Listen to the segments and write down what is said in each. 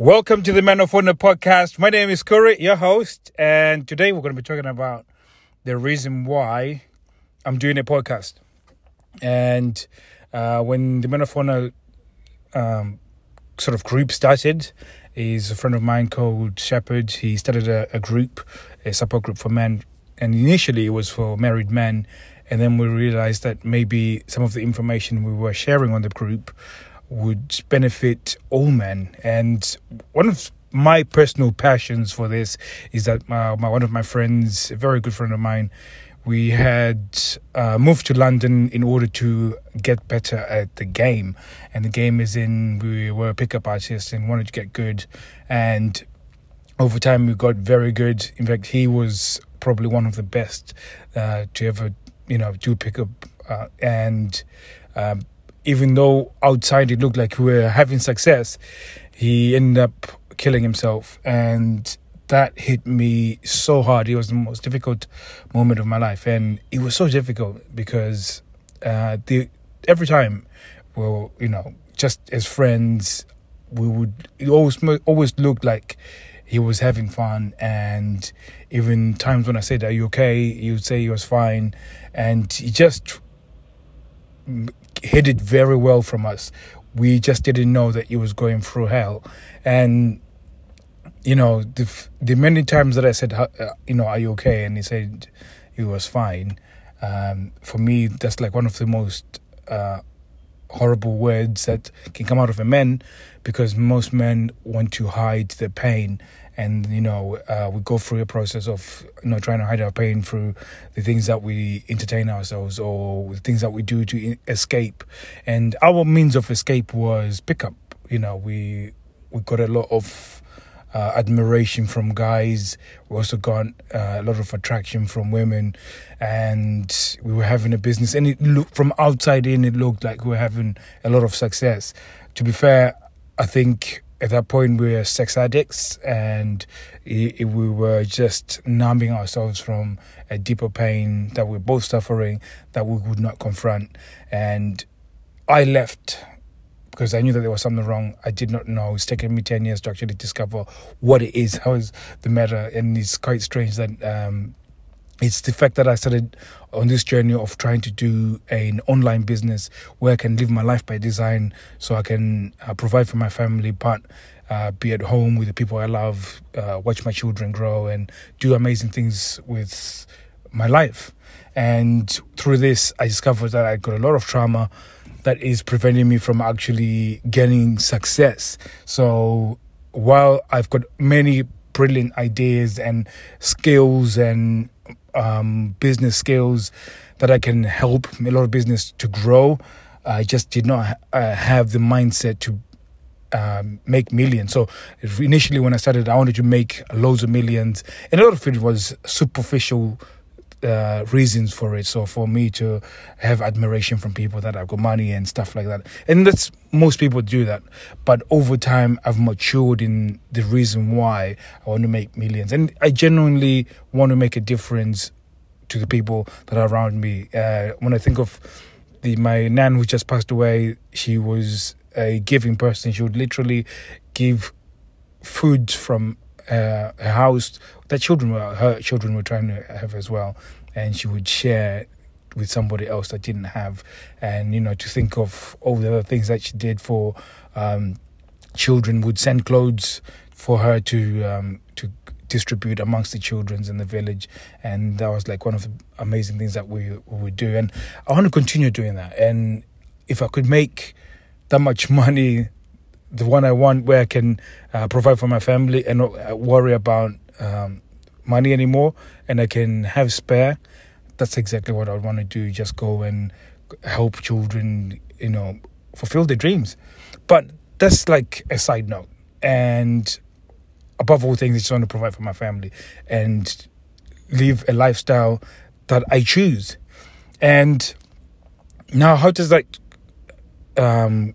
Welcome to the Man of Honor podcast. My name is Corey, your host, and today we're going to be talking about the reason why I'm doing a podcast. And uh, when the Men of Honor um, sort of group started, is a friend of mine called Shepherd. He started a, a group, a support group for men, and initially it was for married men. And then we realized that maybe some of the information we were sharing on the group would benefit all men. And one of my personal passions for this is that my, my one of my friends, a very good friend of mine, we had uh, moved to London in order to get better at the game. And the game is in, we were a pickup artists and wanted to get good. And over time, we got very good. In fact, he was probably one of the best uh, to ever, you know, do pickup. Uh, and um, even though outside it looked like we were having success, he ended up killing himself. And that hit me so hard. It was the most difficult moment of my life, and it was so difficult because uh, the every time, well, you know, just as friends, we would it always always looked like he was having fun, and even times when I said, "Are you okay?" would say he was fine, and he just hid it very well from us. We just didn't know that he was going through hell, and you know, the the many times that I said, uh, you know, are you okay? And he said he was fine. Um, for me, that's like one of the most uh, horrible words that can come out of a man, because most men want to hide their pain, and you know, uh, we go through a process of you know trying to hide our pain through the things that we entertain ourselves or the things that we do to escape, and our means of escape was pickup. You know, we we got a lot of uh, admiration from guys. We also got uh, a lot of attraction from women, and we were having a business. And it looked from outside in, it looked like we were having a lot of success. To be fair, I think at that point we were sex addicts, and we were just numbing ourselves from a deeper pain that we we're both suffering that we would not confront. And I left because I knew that there was something wrong. I did not know. It's taken me 10 years to actually discover what it is, how is the matter. And it's quite strange that um, it's the fact that I started on this journey of trying to do an online business where I can live my life by design so I can uh, provide for my family, but uh, be at home with the people I love, uh, watch my children grow, and do amazing things with my life. And through this, I discovered that I got a lot of trauma that is preventing me from actually getting success. So while I've got many brilliant ideas and skills and um, business skills that I can help a lot of business to grow, I just did not uh, have the mindset to um, make millions. So initially, when I started, I wanted to make loads of millions, and a lot of it was superficial uh, reasons for it. So for me to have admiration from people that I've got money and stuff like that, and that's most people do that. But over time, I've matured in the reason why I want to make millions, and I genuinely want to make a difference to the people that are around me. Uh, when I think of the my nan who just passed away, she was a giving person. She would literally give food from uh, a house that children were her children were trying to have as well, and she would share with somebody else that didn't have, and you know to think of all the other things that she did for um, children would send clothes for her to um, to distribute amongst the childrens in the village. And that was like one of the amazing things that we, we would do. And i want to continue doing that. And if i could make that much money the one I want where I can uh, provide for my family and not uh, worry about um, money anymore and I can have spare. That's exactly what I want to do. Just go and help children, you know, fulfill their dreams. But that's like a side note. And above all things, I just want to provide for my family and live a lifestyle that I choose. And now, how does that um,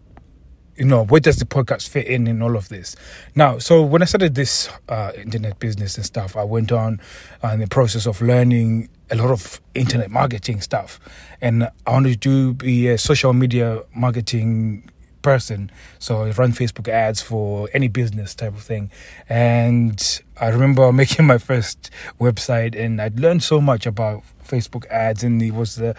you know, where does the podcast fit in in all of this? Now, so when I started this uh, internet business and stuff, I went on uh, in the process of learning a lot of internet marketing stuff, and I wanted to be a social media marketing person. So I run Facebook ads for any business type of thing. And I remember making my first website and I'd learned so much about Facebook ads and it was the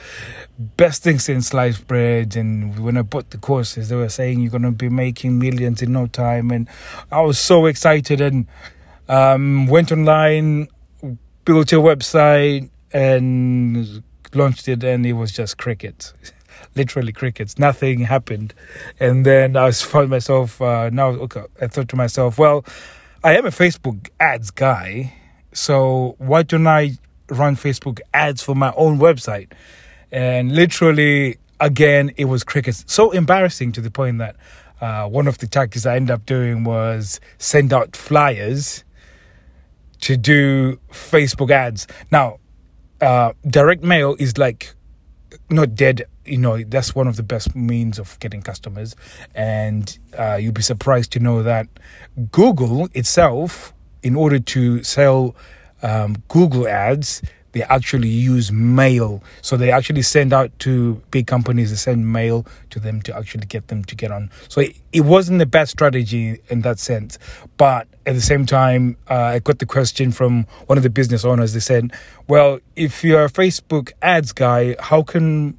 best thing since sliced bread and when I bought the courses they were saying you're gonna be making millions in no time and I was so excited and um, went online, built a website and launched it and it was just crickets. literally crickets. Nothing happened, and then I found myself uh, now. Okay, I thought to myself, well, I am a Facebook ads guy, so why don't I run Facebook ads for my own website? And literally, again, it was crickets. So embarrassing to the point that uh, one of the tactics I ended up doing was send out flyers to do Facebook ads. Now, uh, direct mail is like not dead you know that's one of the best means of getting customers and uh, you'll be surprised to know that google itself in order to sell um, google ads they actually use mail. So they actually send out to big companies they send mail to them to actually get them to get on. So it, it wasn't the best strategy in that sense. But at the same time uh, i got the question from one of the business owners. They said well if you're a facebook ads guy how can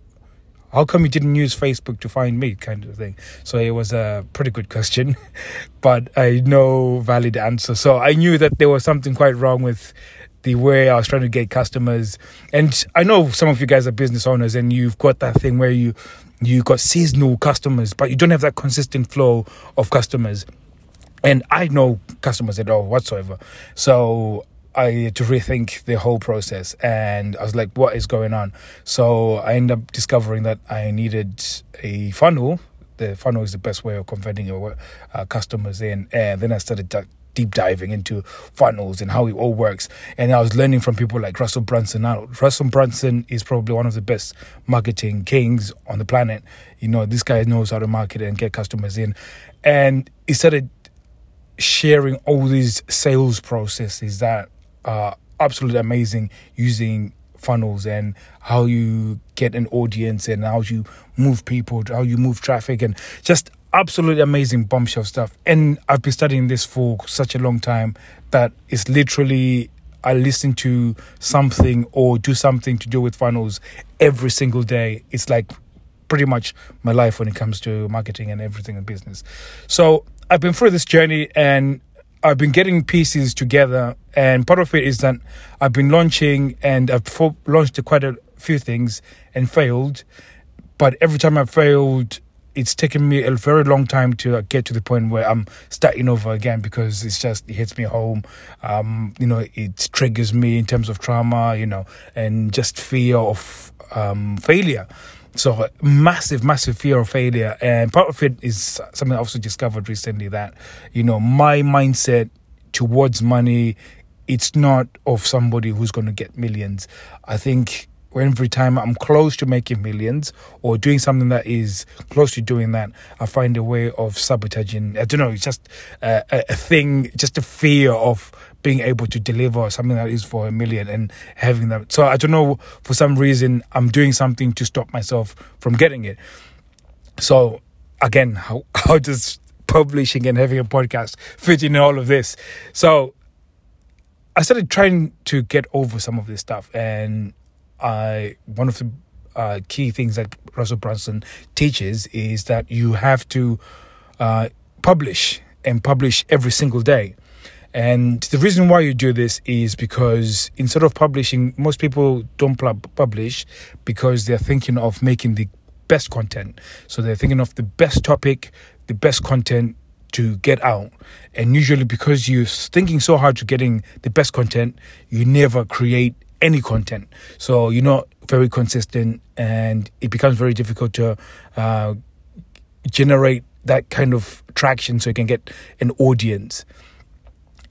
how come you didn't use Facebook to find me, kind of thing. So it was a pretty good question, but I no valid answer. So I knew that there was something quite wrong with the way I was trying to get customers. And I know some of you guys are business owners, and you've got that thing where you you got seasonal customers, but you don't have that consistent flow of customers. And I know customers at all whatsoever. So I had to rethink the whole process and I was like, what is going on? So I ended up discovering that I needed a funnel. The funnel is the best way of converting your uh, customers in. And then I started deep diving into funnels and how it all works. And I was learning from people like Russell Brunson. Now, Russell Brunson is probably one of the best marketing kings on the planet. You know, this guy knows how to market and get customers in. And he started sharing all these sales processes that absolutely amazing using funnels and how you get an audience and how you move people, how you move traffic, and just absolutely amazing bombshell stuff. And I've been studying this for such a long time that it's literally I listen to something or do something to do with funnels every single day. It's like pretty much my life when it comes to marketing and everything in business. So I've been through this journey and I've been getting pieces together, and part of it is that I've been launching and I've launched quite a few things and failed. But every time I've failed, it's taken me a very long time to get to the point where I'm starting over again because it's just it hits me home. Um, you know, it triggers me in terms of trauma, you know, and just fear of um, failure. So uh, massive, massive fear of failure, and part of it is something I also discovered recently that you know my mindset towards money, it's not of somebody who's going to get millions. I think every time I'm close to making millions or doing something that is close to doing that, I find a way of sabotaging. I don't know, it's just uh, a, a thing, just a fear of being able to deliver something that is for a million and having that. So I don't know, for some reason, I'm doing something to stop myself from getting it. So again, how, how does publishing and having a podcast fit in all of this? So I started trying to get over some of this stuff, and I one of the uh, key things that Russell Brunson teaches is that you have to uh, publish and publish every single day. And the reason why you do this is because instead of publishing, most people don't publish because they're thinking of making the best content. So they're thinking of the best topic, the best content to get out. And usually, because you're thinking so hard to getting the best content, you never create any content. So you're not very consistent, and it becomes very difficult to uh, generate that kind of traction so you can get an audience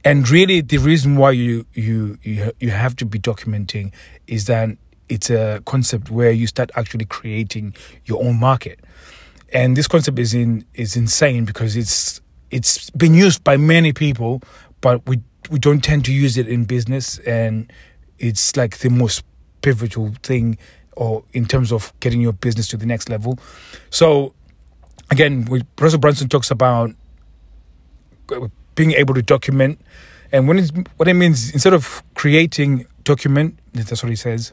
and really the reason why you you you you have to be documenting is that it's a concept where you start actually creating your own market. And this concept is in is insane because it's it's been used by many people but we we don't tend to use it in business. And it's like the most pivotal thing or in terms of getting your business to the next level. So again, Russell Brunson talks about being able to document, and when it's, what it means instead of creating document, that's what he says.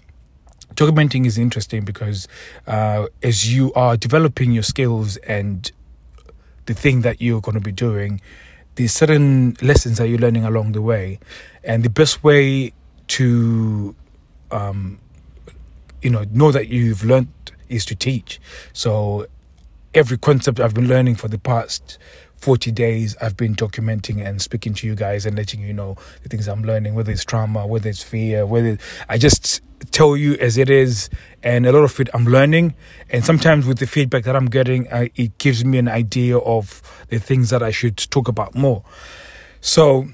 Documenting is interesting because uh, as you are developing your skills and the thing that you're going to be doing, there's certain lessons that you're learning along the way, and the best way to, um, you know, know that you've learned is to teach. So every concept I've been learning for the past 40 days, I've been documenting and speaking to you guys and letting you know the things I'm learning, whether it's trauma, whether it's fear, whether I just tell you as it is. And a lot of it I'm learning. And sometimes with the feedback that I'm getting, I, it gives me an idea of the things that I should talk about more. So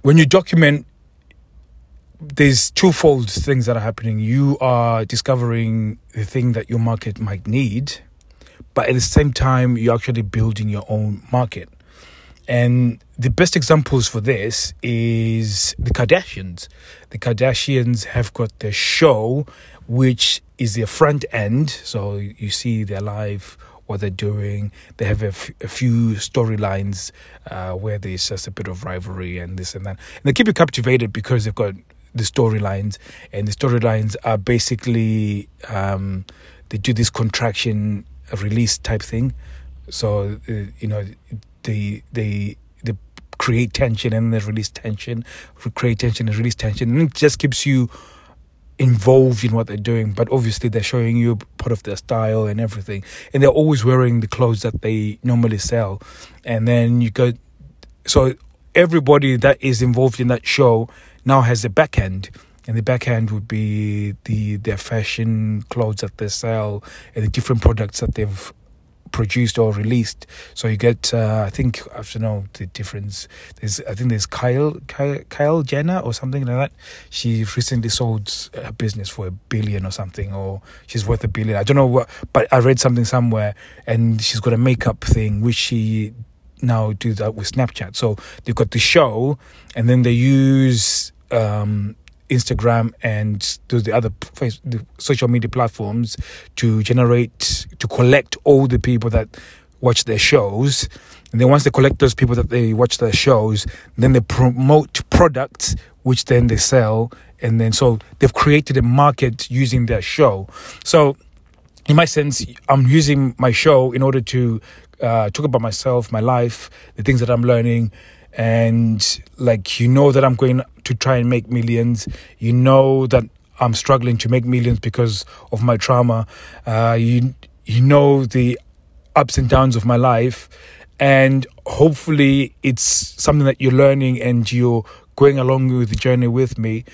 when you document, there's twofold things that are happening. You are discovering the thing that your market might need but at the same time, you're actually building your own market. And the best examples for this is the Kardashians. The Kardashians have got their show, which is their front end. So you see their life, what they're doing. They have a, f- a few storylines uh, where there's just a bit of rivalry and this and that. And they keep you captivated because they've got the storylines, and the storylines are basically um, they do this contraction release type thing. So uh, you know they they they create tension and they release tension, create tension and release tension, and it just keeps you involved in what they're doing. But obviously they're showing you part of their style and everything, and they're always wearing the clothes that they normally sell, and then you go so everybody that is involved in that show now has a back end and the back end would be the their fashion clothes that they sell and the different products that they've produced or released. So you get, uh, I think, I don't know the difference. There's, I think there's Kyle, Kyle, Kyle Jenner or something like that. She recently sold her business for a billion or something, or she's worth a billion. I don't know what, but I read something somewhere, and she's got a makeup thing which she now do that with Snapchat. So they've got the show, and then they use um, Instagram and those the other the social media platforms to generate to collect all the people that watch their shows. And then once they collect those people that they watch their shows, then they promote products which then they sell. And then so they've created a market using their show. So in my sense, I'm using my show in order to uh, talk about myself, my life, the things that I'm learning, and like you know that I'm going to try and make millions. You know that I'm struggling to make millions because of my trauma. Uh, you you know the ups and downs of my life, and hopefully it's something that you're learning and you're going along with the journey with me.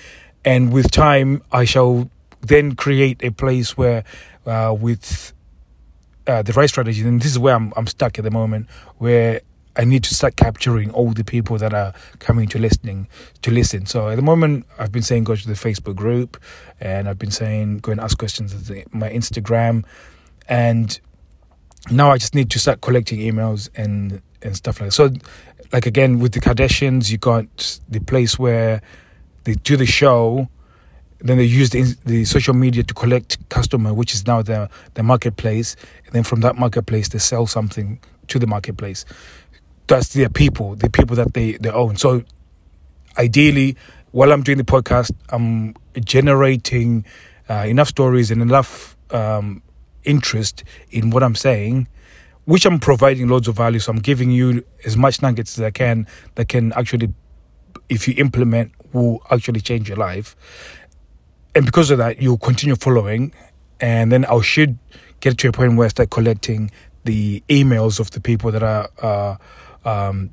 And with time, I shall then create a place where, uh, with uh, the right strategy, and this is where I'm I'm stuck at the moment, where I need to start capturing all the people that are coming to listening to listen. So at the moment, I've been saying go to the Facebook group, and I've been saying go and ask questions at my Instagram, and now I just need to start collecting emails and and stuff like that. So, like again with the Kardashians, you got the place where they do the show. Then they use the, the social media to collect customer, which is now the the marketplace. And then from that marketplace, they sell something to the marketplace that's their people, the people that they, they own. So ideally, while I'm doing the podcast, I'm generating uh, enough stories and enough um, interest in what I'm saying, which I'm providing loads of value. So I'm giving you as much nuggets as I can that can actually, if you implement, will actually change your life. And because of that, you'll continue following, and then I should get to a point where I start collecting the emails of the people that are. Uh, um,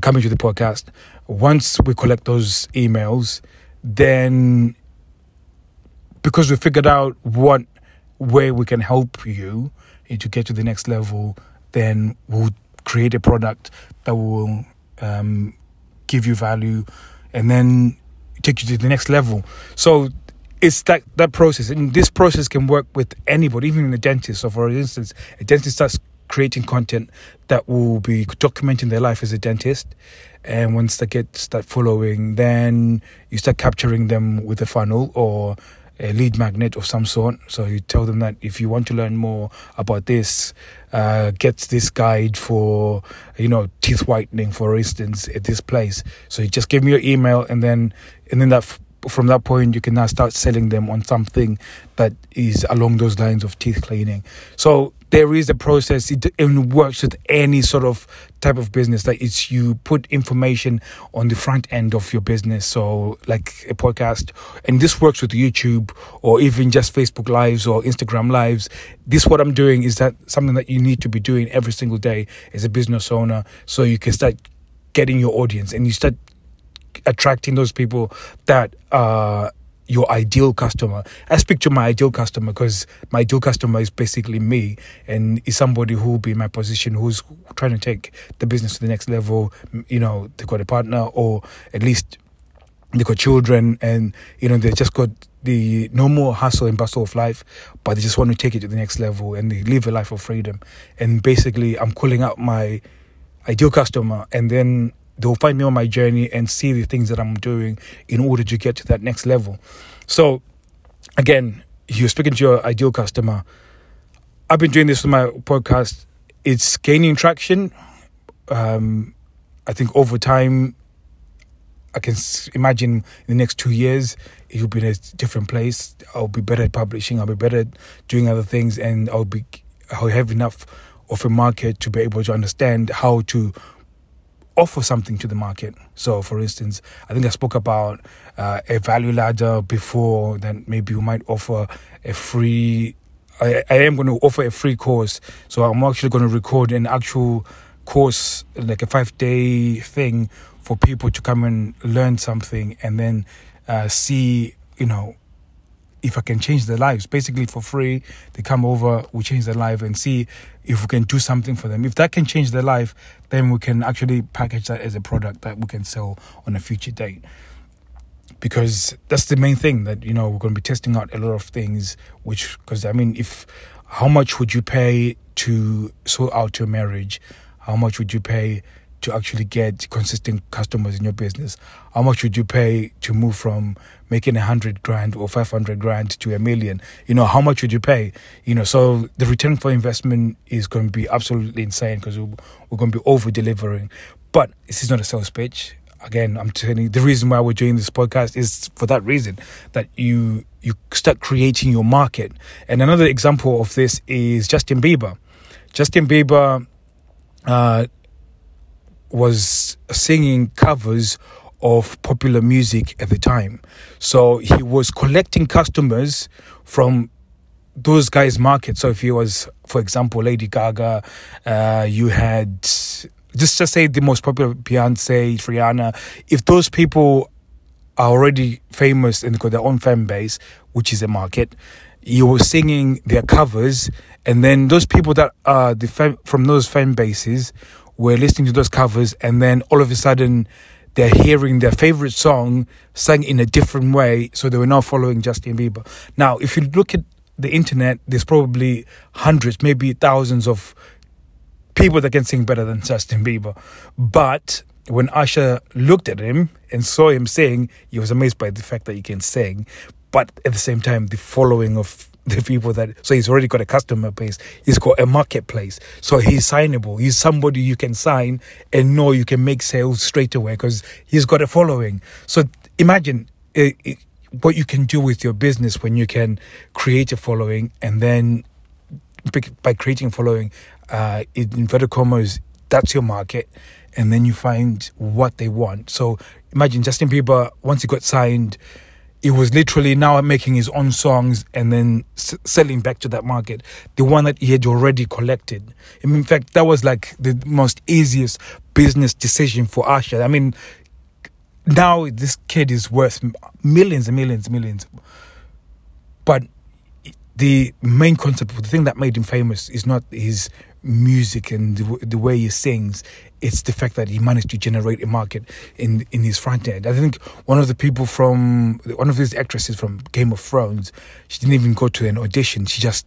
coming to the podcast, once we collect those emails, then because we figured out what way we can help you to get to the next level, then we'll create a product that will um, give you value and then take you to the next level. So it's that that process, and this process can work with anybody, even a dentist. So, for instance, a dentist starts creating content that will be documenting their life as a dentist. And once they get start following, then you start capturing them with a funnel or a lead magnet of some sort. So you tell them that if you want to learn more about this, uh, get this guide for you know teeth whitening, for instance, at this place. So you just give me your email, and then and then that from that point you can now start selling them on something that is along those lines of teeth cleaning. So there is a process. It, works with any sort of type of business. That it's you put information on the front end of your business. So like a podcast, and this works with YouTube or even just Facebook Lives or Instagram Lives. This what I'm doing is that something that you need to be doing every single day as a business owner, so you can start getting your audience and you start attracting those people that are your ideal customer. I speak to my ideal customer because my ideal customer is basically me and is somebody who will be in my position who's trying to take the business to the next level. You know, they got a partner or at least they got children and, you know, they just got the no more hustle and bustle of life, but they just want to take it to the next level and they live a life of freedom. And basically, I'm calling out my ideal customer and then they'll find me on my journey and see the things that I'm doing in order to get to that next level. So, again, you're speaking to your ideal customer. I've been doing this with my podcast. It's gaining traction. Um, I think over time, I can imagine in the next two years, will be in a different place. I'll be better at publishing. I'll be better at doing other things, and I'll be I'll have enough of a market to be able to understand how to offer something to the market. So, for instance, I think I spoke about uh, a value ladder before. Then maybe we might offer a free. I, I am going to offer a free course. So I'm actually going to record an actual course, like a five day thing, for people to come and learn something, and then uh, see, you know, if I can change their lives, basically for free. They come over, we change their life and see if we can do something for them. If that can change their life, then we can actually package that as a product that we can sell on a future date. Because that's the main thing that, you know, we're going to be testing out a lot of things, which, because I mean, if, how much would you pay to sort out your marriage? How much would you pay to actually get consistent customers in your business? How much would you pay to move from making a hundred grand or 500 grand to a million? You know, how much would you pay? You know, so the return for investment is going to be absolutely insane because we're going to be over delivering. But this is not a sales pitch. Again, I'm telling you, the reason why we're doing this podcast is for that reason that you you start creating your market. And another example of this is Justin Bieber. Justin Bieber uh, was singing covers of popular music at the time. So he was collecting customers from those guys' market. So if he was, for example, Lady Gaga, uh, you had just just say the most popular Beyonce, Rihanna. If those people are already famous and got their own fan base, which is a market, you were singing their covers, and then those people that are the fan, from those fan bases were listening to those covers, and then all of a sudden they're hearing their favorite song sung in a different way, so they were now following Justin Bieber. Now, if you look at the internet, there's probably hundreds, maybe thousands of people that can sing better than Justin Bieber. But when Usher looked at him and saw him sing, he was amazed by the fact that he can sing. But at the same time, the following of the people that so he's already got a customer base. He's got a marketplace. So he's signable. He's somebody you can sign and know you can make sales straight away because he's got a following. So imagine it, it, what you can do with your business when you can create a following and then by creating following uh, in inverted commas that's your market and then you find what they want. So imagine justin bieber once he got signed he was literally now making his own songs and then s- selling back to that market. The one that he had already collected. In fact that was like the most easiest business decision for Usher. I mean now this kid is worth millions and millions and millions. But the main concept the thing that made him famous is not his music and the, the, way he sings. It's the fact that he managed to generate a market in in his front end. I think one of the people from one of his actresses from Game of Thrones, she didn't even go to an audition. She just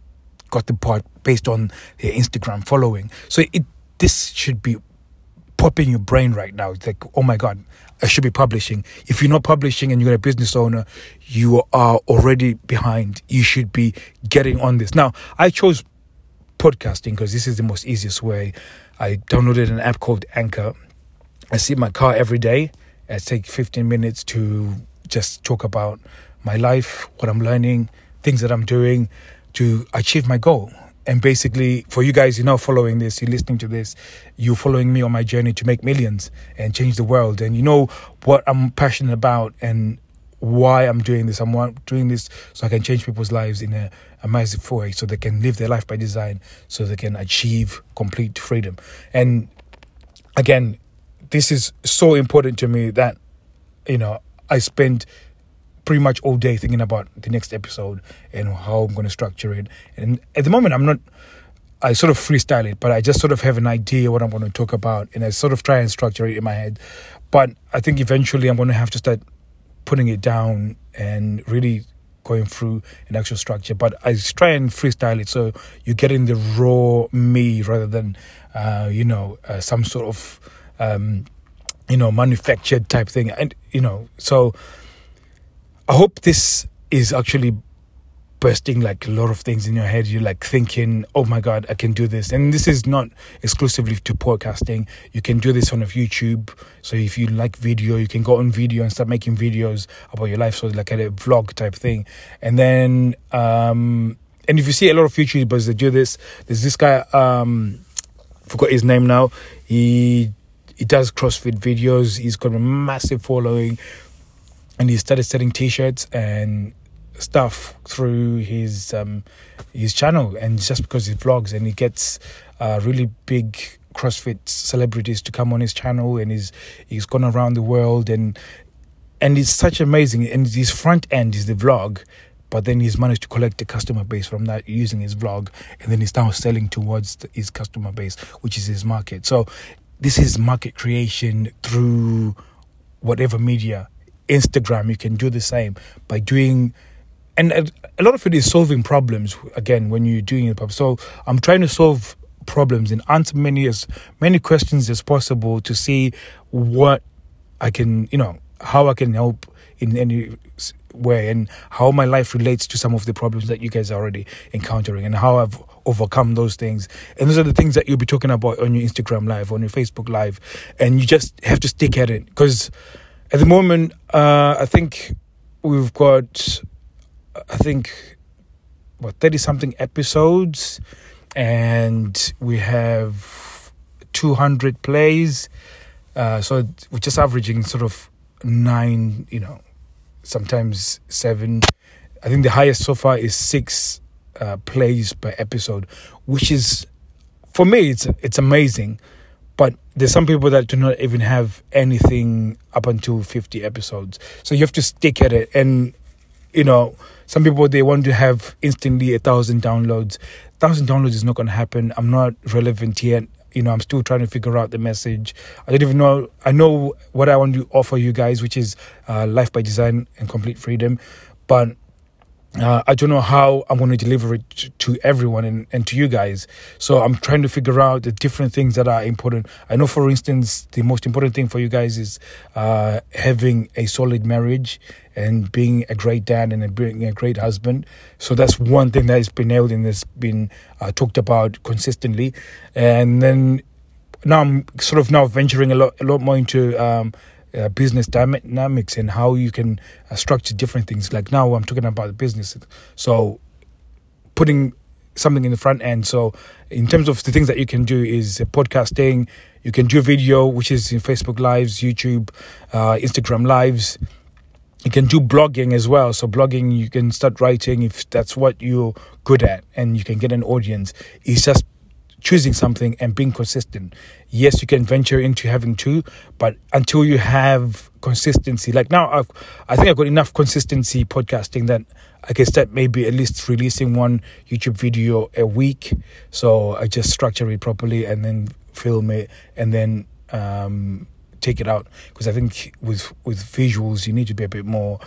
got the part based on her Instagram following. So it this should be popping your brain right now. It's like, oh my God, I should be publishing. If you're not publishing and you're a business owner, you are already behind. You should be getting on this. Now, I chose podcasting because this is the most easiest way. I downloaded an app called Anchor. I sit in my car every day. I take 15 minutes to just talk about my life, what I'm learning, things that I'm doing to achieve my goal. And basically, for you guys, you're now following this, you're listening to this, you're following me on my journey to make millions and change the world. And you know what I'm passionate about and why I'm doing this. I'm doing this so I can change people's lives in a, a massive way so they can live their life by design, so they can achieve complete freedom. And again, this is so important to me that, you know, I spend pretty much all day thinking about the next episode and how I'm going to structure it. And at the moment, I'm not. I sort of freestyle it, but I just sort of have an idea what I'm going to talk about, and I sort of try and structure it in my head. But I think eventually I'm going to have to start putting it down and really going through an actual structure. But I try and freestyle it so you get in the raw me rather than, uh, you know, uh, some sort of, um, you know, manufactured type thing. And you know, so I hope this is actually bursting like a lot of things in your head. You're like thinking, oh my God, I can do this. And this is not exclusively to podcasting. You can do this on YouTube. So if you like video, you can go on video and start making videos about your life. So like a vlog type thing. And then, um, and if you see a lot of YouTubers that do this, there's this guy, um, forgot his name now. He, he does CrossFit videos. He's got a massive following and he started selling t-shirts and stuff through his um, his channel and just because he vlogs and he gets uh, really big CrossFit celebrities to come on his channel and he's he's gone around the world and and it's such amazing and his front end is the vlog but then he's managed to collect a customer base from that using his vlog and then he's now selling towards the, his customer base which is his market. So this is market creation through whatever media. Instagram, you can do the same by doing, and a, lot of it is solving problems. Again, when you're doing it, so I'm trying to solve problems and answer many as many questions as possible to see what I can, you know, how I can help in any way and how my life relates to some of the problems that you guys are already encountering and how I've overcome those things. And those are the things that you'll be talking about on your Instagram live, on your Facebook live, and you just have to stick at it because at the moment, uh, I think we've got, I think, what, 30 something episodes, and we have 200 plays. Uh, so we're just averaging sort of nine, you know, sometimes seven. I think the highest so far is six uh, plays per episode, which is, for me, it's it's amazing. But there's some people that do not even have anything up until 50 episodes. So you have to stick at it. And, you know, some people, they want to have instantly a thousand downloads. thousand downloads is not going to happen. I'm not relevant yet. You know, I'm still trying to figure out the message. I don't even know. I know what I want to offer you guys, which is uh, life by design and complete freedom. But uh, I don't know how I'm going to deliver it to, everyone and, and to you guys. So I'm trying to figure out the different things that are important. I know, for instance, the most important thing for you guys is uh, having a solid marriage and being a great dad and being a great husband. So that's one thing that has been nailed and has been uh, talked about consistently. And then now I'm sort of now venturing a lot, a lot more into um, uh, business dynamics and how you can uh, structure different things. Like now, I'm talking about the business. So, putting something in the front end. So, in terms of the things that you can do, is podcasting. You can do video, which is in Facebook Lives, YouTube, uh, Instagram Lives. You can do blogging as well. So, blogging, you can start writing if that's what you're good at, and you can get an audience. It's just choosing something and being consistent. Yes, you can venture into having two, but until you have consistency, like now, I've, I think I've got enough consistency podcasting that I can start maybe at least releasing one YouTube video a week. So I just structure it properly and then film it and then um, take it out because I think with with visuals you need to be a bit more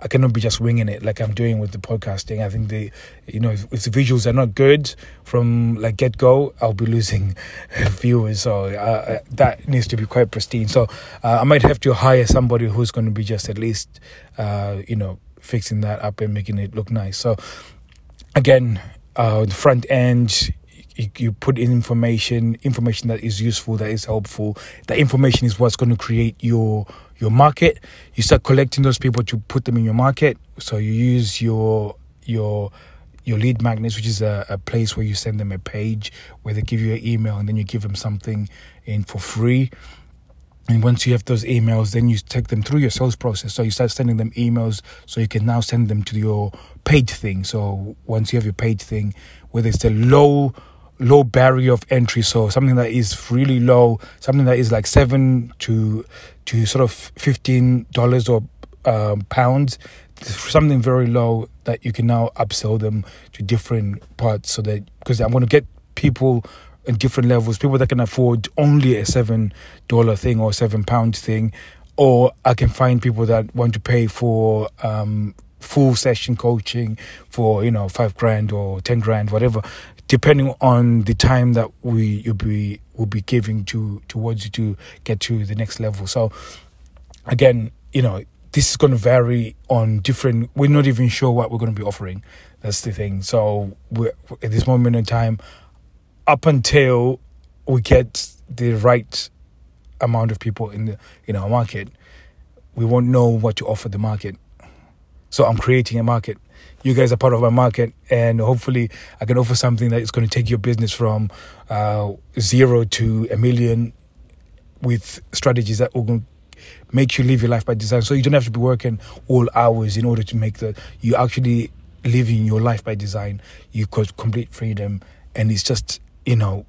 I cannot be just winging it like I'm doing with the podcasting. I think the, you know, if, if the visuals are not good from like get go, I'll be losing viewers. So uh, that needs to be quite pristine. So uh, I might have to hire somebody who's going to be just at least, uh, you know, fixing that up and making it look nice. So again, uh, the front end, you, you put in information, information that is useful, that is helpful. That information is what's going to create your your market. You start collecting those people to put them in your market. So you use your your your lead magnets, which is a, a place where you send them a page where they give you an email and then you give them something in for free. And once you have those emails, then you take them through your sales process. So you start sending them emails so you can now send them to your paid thing. So once you have your paid thing, whether it's a low low barrier of entry, so something that is really low, something that is like seven to to sort of fifteen dollars or um, pounds, something very low that you can now upsell them to different parts. So that because I'm going to get people in different levels, people that can afford only a seven dollar thing or seven pound thing, or I can find people that want to pay for um, full session coaching for you know five grand or ten grand, whatever depending on the time that we you'll be will be giving to towards you to get to the next level. So again, you know, this is going to vary on different. We're not even sure what we're going to be offering. That's the thing. So at this moment in time, up until we get the right amount of people in the in our market, we won't know what to offer the market. So I'm creating a market you guys are part of my market, and hopefully, I can offer something that is going to take your business from uh, zero to a million with strategies that will make you live your life by design. So you don't have to be working all hours in order to make the. You actually living your life by design. You got complete freedom, and it's just you know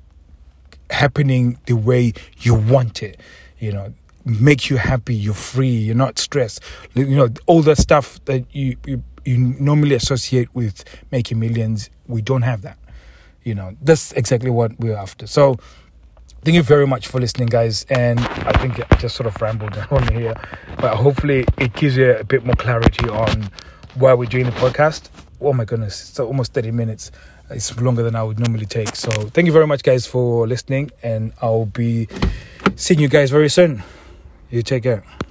happening the way you want it. You know, make you happy. You're free. You're not stressed. You know all that stuff that you, you you normally associate with making millions. We don't have that. You know, that's exactly what we're after. So, thank you very much for listening, guys. And I think I just sort of rambled on here, but hopefully it gives you a bit more clarity on why we're doing the podcast. Oh my goodness, it's almost 30 minutes. It's longer than I would normally take. So, thank you very much, guys, for listening. And I'll be seeing you guys very soon. You take care.